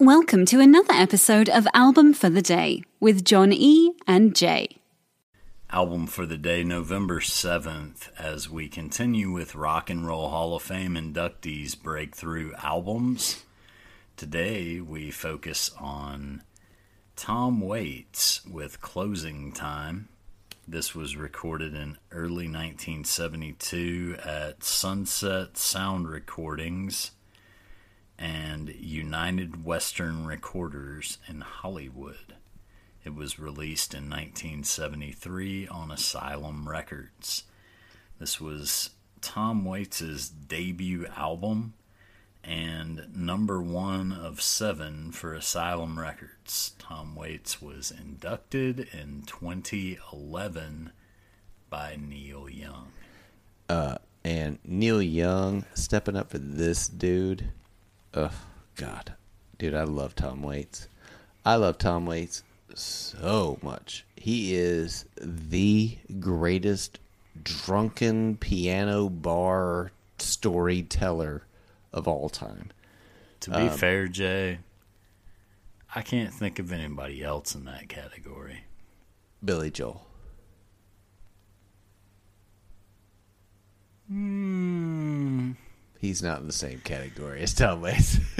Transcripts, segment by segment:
Welcome to another episode of Album for the Day with John E. and Jay. Album for the day, November 7th, as we continue with Rock and Roll Hall of Fame inductees breakthrough albums. Today we focus on Tom Waits with Closing Time. This was recorded in early 1972 at Sunset Sound Recordings and United Western Recorders in Hollywood. It was released in 1973 on Asylum Records. This was Tom Waits' debut album and number one of seven for Asylum Records. Tom Waits was inducted in 2011 by Neil Young. Uh, and Neil Young stepping up for this dude. Oh, God. Dude, I love Tom Waits. I love Tom Waits so much. He is the greatest drunken piano bar storyteller of all time. To be um, fair, Jay, I can't think of anybody else in that category. Billy Joel. Hmm he's not in the same category as Tom Waits.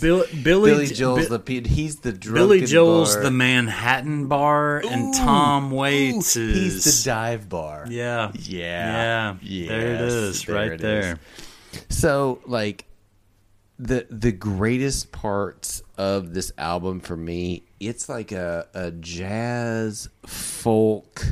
Bill, Billy, Billy Joel's the he's the Billy Joel's bar. the Manhattan bar, ooh, and Tom Waits ooh, is he's the dive bar. Yeah, yeah, yeah. Yes, there it is, there right it there. Is. So, like the the greatest parts of this album for me, it's like a a jazz folk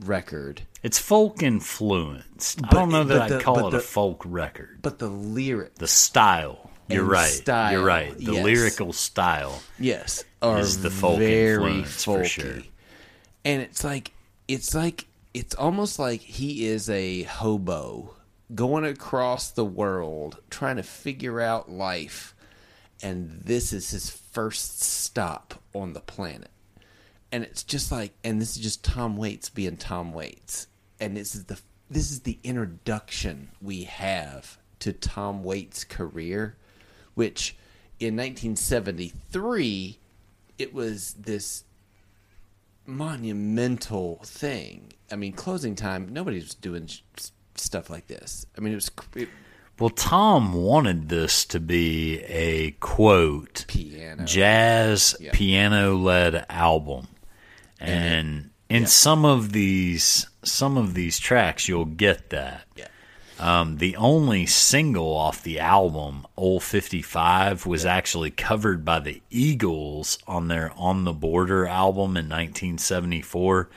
record it's folk influenced. But, I don't know that I'd the, call it the, a folk record. But the lyric, the style. You're right. Style, You're right. The yes. lyrical style. Yes, is the folk very influence folky. for sure. And it's like it's like it's almost like he is a hobo going across the world trying to figure out life and this is his first stop on the planet and it's just like and this is just tom waits being tom waits and this is the this is the introduction we have to Tom Waits' career, which in 1973 it was this monumental thing. I mean, closing time, nobody was doing stuff like this. I mean, it was. It, well, Tom wanted this to be a quote piano jazz yeah. piano led album, and, in yeah. some of these some of these tracks you'll get that. Yeah. Um, the only single off the album, "Old 55, was yeah. actually covered by the Eagles on their On the Border album in 1974,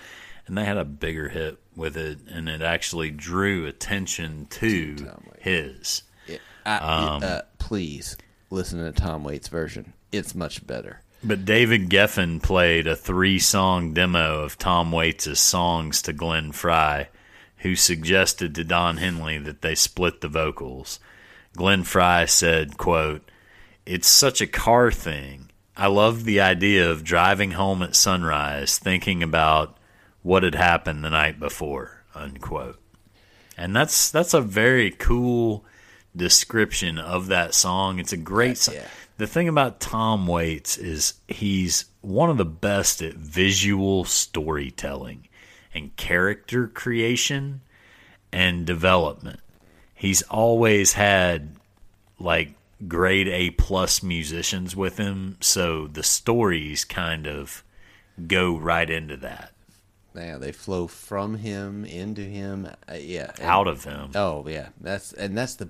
and they had a bigger hit with it, and it actually drew attention to his. Yeah. I, um, uh, please listen to Tom Waits' version; it's much better. But David Geffen played a three song demo of Tom Waits' songs to Glenn Frey, who suggested to Don Henley that they split the vocals. Glenn Frey said, quote, It's such a car thing. I love the idea of driving home at sunrise thinking about what had happened the night before, unquote. And that's that's a very cool description of that song. It's a great song. Yeah the thing about Tom Waits is he's one of the best at visual storytelling and character creation and development. He's always had like grade A plus musicians with him, so the stories kind of go right into that. Yeah, they flow from him into him. Uh, yeah, and, out of him. Oh yeah, that's and that's the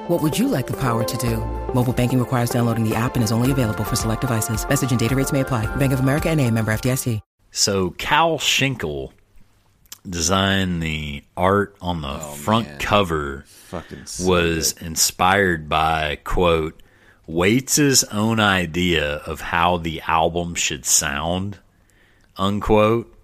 What would you like the power to do? Mobile banking requires downloading the app and is only available for select devices. Message and data rates may apply. Bank of America and a member FDIC. So Cal Schinkel designed the art on the oh, front man. cover so was good. inspired by, quote, Waits' own idea of how the album should sound, unquote,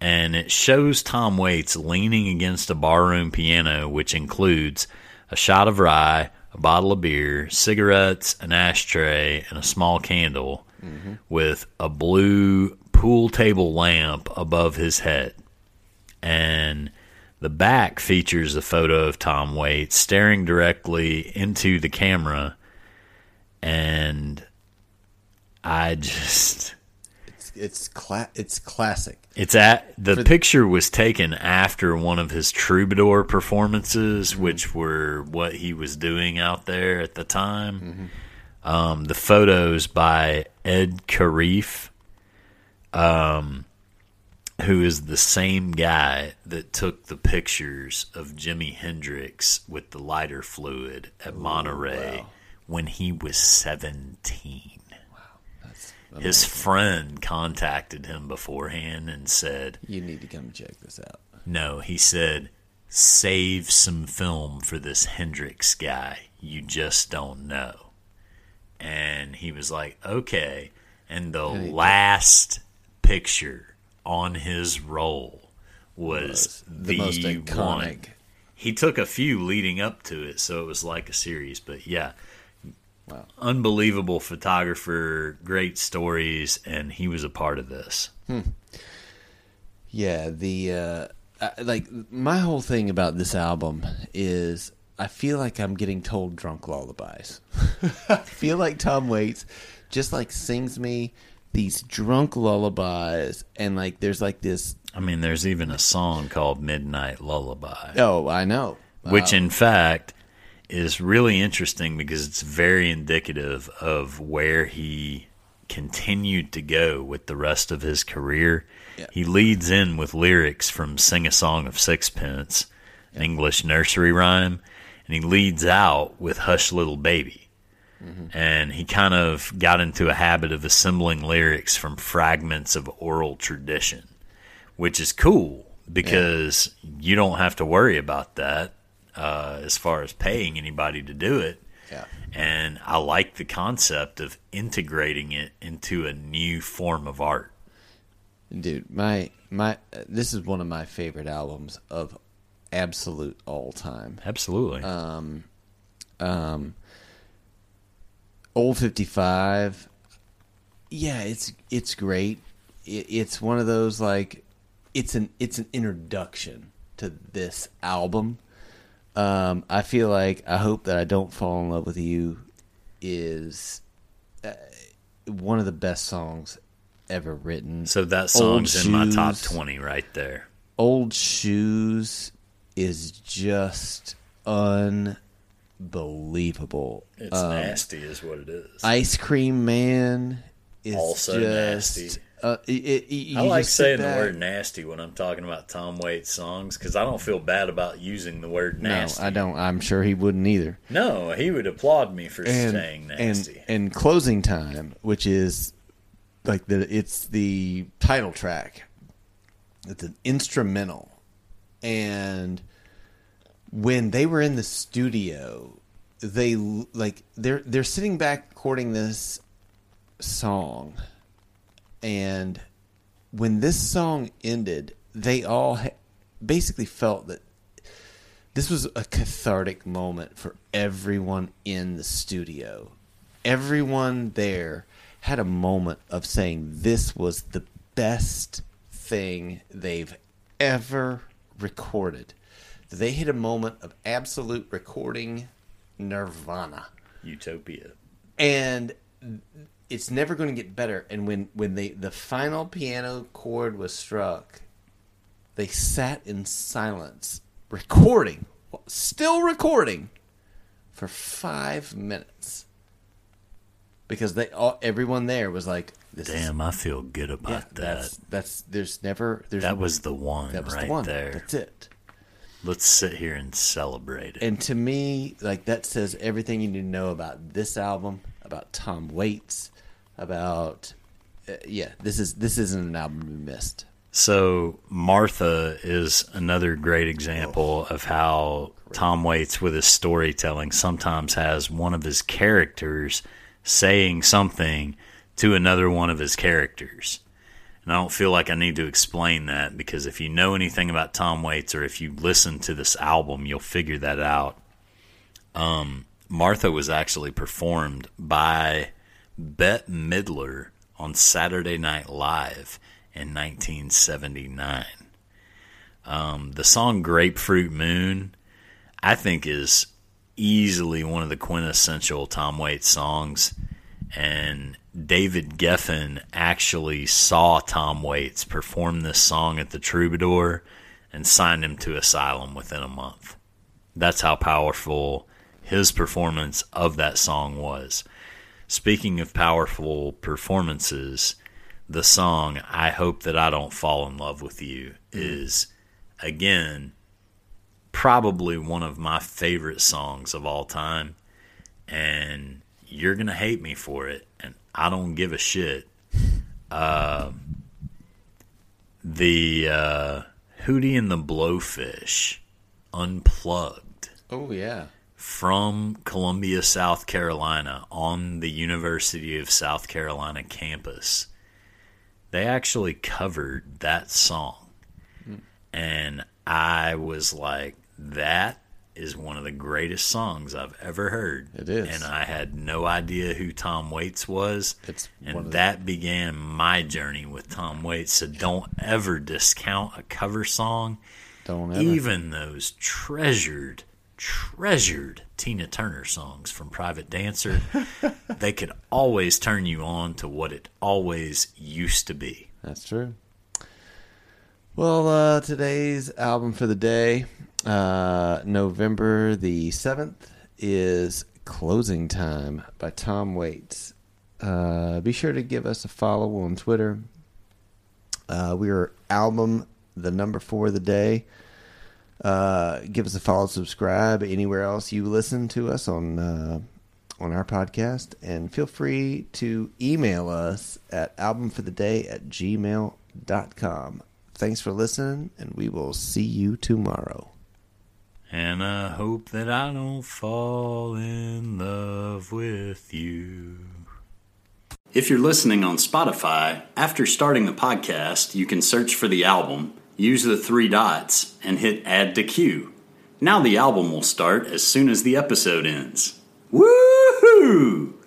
and it shows Tom Waits leaning against a barroom piano, which includes a shot of rye, a bottle of beer, cigarettes, an ashtray, and a small candle with a blue pool table lamp above his head. And the back features a photo of Tom Waits staring directly into the camera. And I just. It's cla- it's classic. It's at the picture was taken after one of his troubadour performances, which were what he was doing out there at the time. Um, the photos by Ed Caraeff, um, who is the same guy that took the pictures of Jimi Hendrix with the lighter fluid at Monterey when he was seventeen. His friend contacted him beforehand and said, You need to come check this out. no, he said, save some film for this Hendrix guy. You just don't know. And he was like, okay. And the last picture on his roll was the the, most one. iconic. He took a few leading up to it, so it was like a series. But yeah, Wow. unbelievable photographer, great stories, and he was a part of this. Yeah, the uh, I, like my whole thing about this album is I feel like I'm getting told drunk lullabies. I feel like Tom Waits just like sings me these drunk lullabies, and like there's like this. I mean, there's even a song called Midnight Lullaby. Oh, I know. which in fact is really interesting because it's very indicative of where he continued to go with the rest of his career. Yeah. He leads in with lyrics from Sing a Song of Sixpence, an English nursery rhyme, and he leads out with Hush Little Baby. Mm-hmm. And he kind of got into a habit of assembling lyrics from fragments of oral tradition, which is cool because you don't have to worry about that uh, as far as paying anybody to do it. Yeah. And I like the concept of integrating it into a new form of art. Dude, my my this is one of my favorite albums of absolute all time. Absolutely. Um, Old 55. Yeah, it's it's great. It, it's one of those like it's an it's an introduction to this album. Um, I feel like I hope that I don't fall in love with you is uh, one of the best songs ever written. so that Old song's in my top 20 right there. Old Shoes is just unbelievable. It's Um, nasty, is what it is. Ice Cream Man is Also just. nasty. Uh, it, it, you I like saying the word nasty when I'm talking about Tom Waits songs because I don't feel bad about using the word nasty. No, I don't. I'm sure he wouldn't either. No, he would applaud me for And saying nasty. and and closing time, which is like the it's the title track. It's an instrumental, and when they were in the studio, they like they're they're sitting back recording this song, and when this song ended, they all ha- basically felt that this was a cathartic moment for everyone in the studio. Everyone there had a moment of saying this was the best thing they've ever recorded. They hit a moment of absolute recording nirvana Utopia. and it's never going to get better. And when when they the final piano chord was struck, they sat in silence, recording, still recording, for five minutes, because they all everyone there was like, "This is Damn, I feel good about yeah, that. that's that's there's never there's that was the one that was right the one. there. That's it." Let's sit here and celebrate it. And to me, like that says everything you need to know about this album, about Tom Waits, about uh, yeah, this is this isn't an album we missed. So Martha is another great example of how Tom Waits with his storytelling sometimes has one of his characters saying something to another one of his characters. And I don't feel like I need to explain that because if you know anything about Tom Waits or if you listen to this album, you'll figure that out. Um, Martha was actually performed by Bette Midler on Saturday Night Live in 1979. Um, the song Grapefruit Moon, I think, is easily one of the quintessential Tom Waits songs. And David Geffen actually saw Tom Waits perform this song at the Troubadour and signed him to Asylum within a month. That's how powerful his performance of that song was. Speaking of powerful performances, the song I Hope That I Don't Fall in Love with You is, again, probably one of my favorite songs of all time. And you're going to hate me for it. And I don't give a shit. Uh, the uh, Hootie and the Blowfish unplugged Oh yeah. From Columbia, South Carolina, on the University of South Carolina campus. They actually covered that song. And I was like, that is one of the greatest songs I've ever heard. It is. And I had no idea who Tom Waits was. It's and the- that began my journey with Tom Waits. So don't ever discount a cover song Don't ever. even those treasured, treasured Tina Turner songs from Private Dancer, they could always turn you on to what it always used to be. That's true. Well, uh, today's album for the day, uh, November the 7th, is Closing Time by Tom Waits. Uh, be sure to give us a follow on Twitter. Uh, we are album the number four of the day. Uh, give us a follow, subscribe anywhere else you listen to us on uh, on our podcast, and feel free to email us at albumfortheday at gmail.com. Thanks for listening, and we will see you tomorrow. And I hope that I don't fall in love with you. If you're listening on Spotify, after starting the podcast, you can search for the album, use the three dots, and hit add to queue. Now the album will start as soon as the episode ends. Woohoo!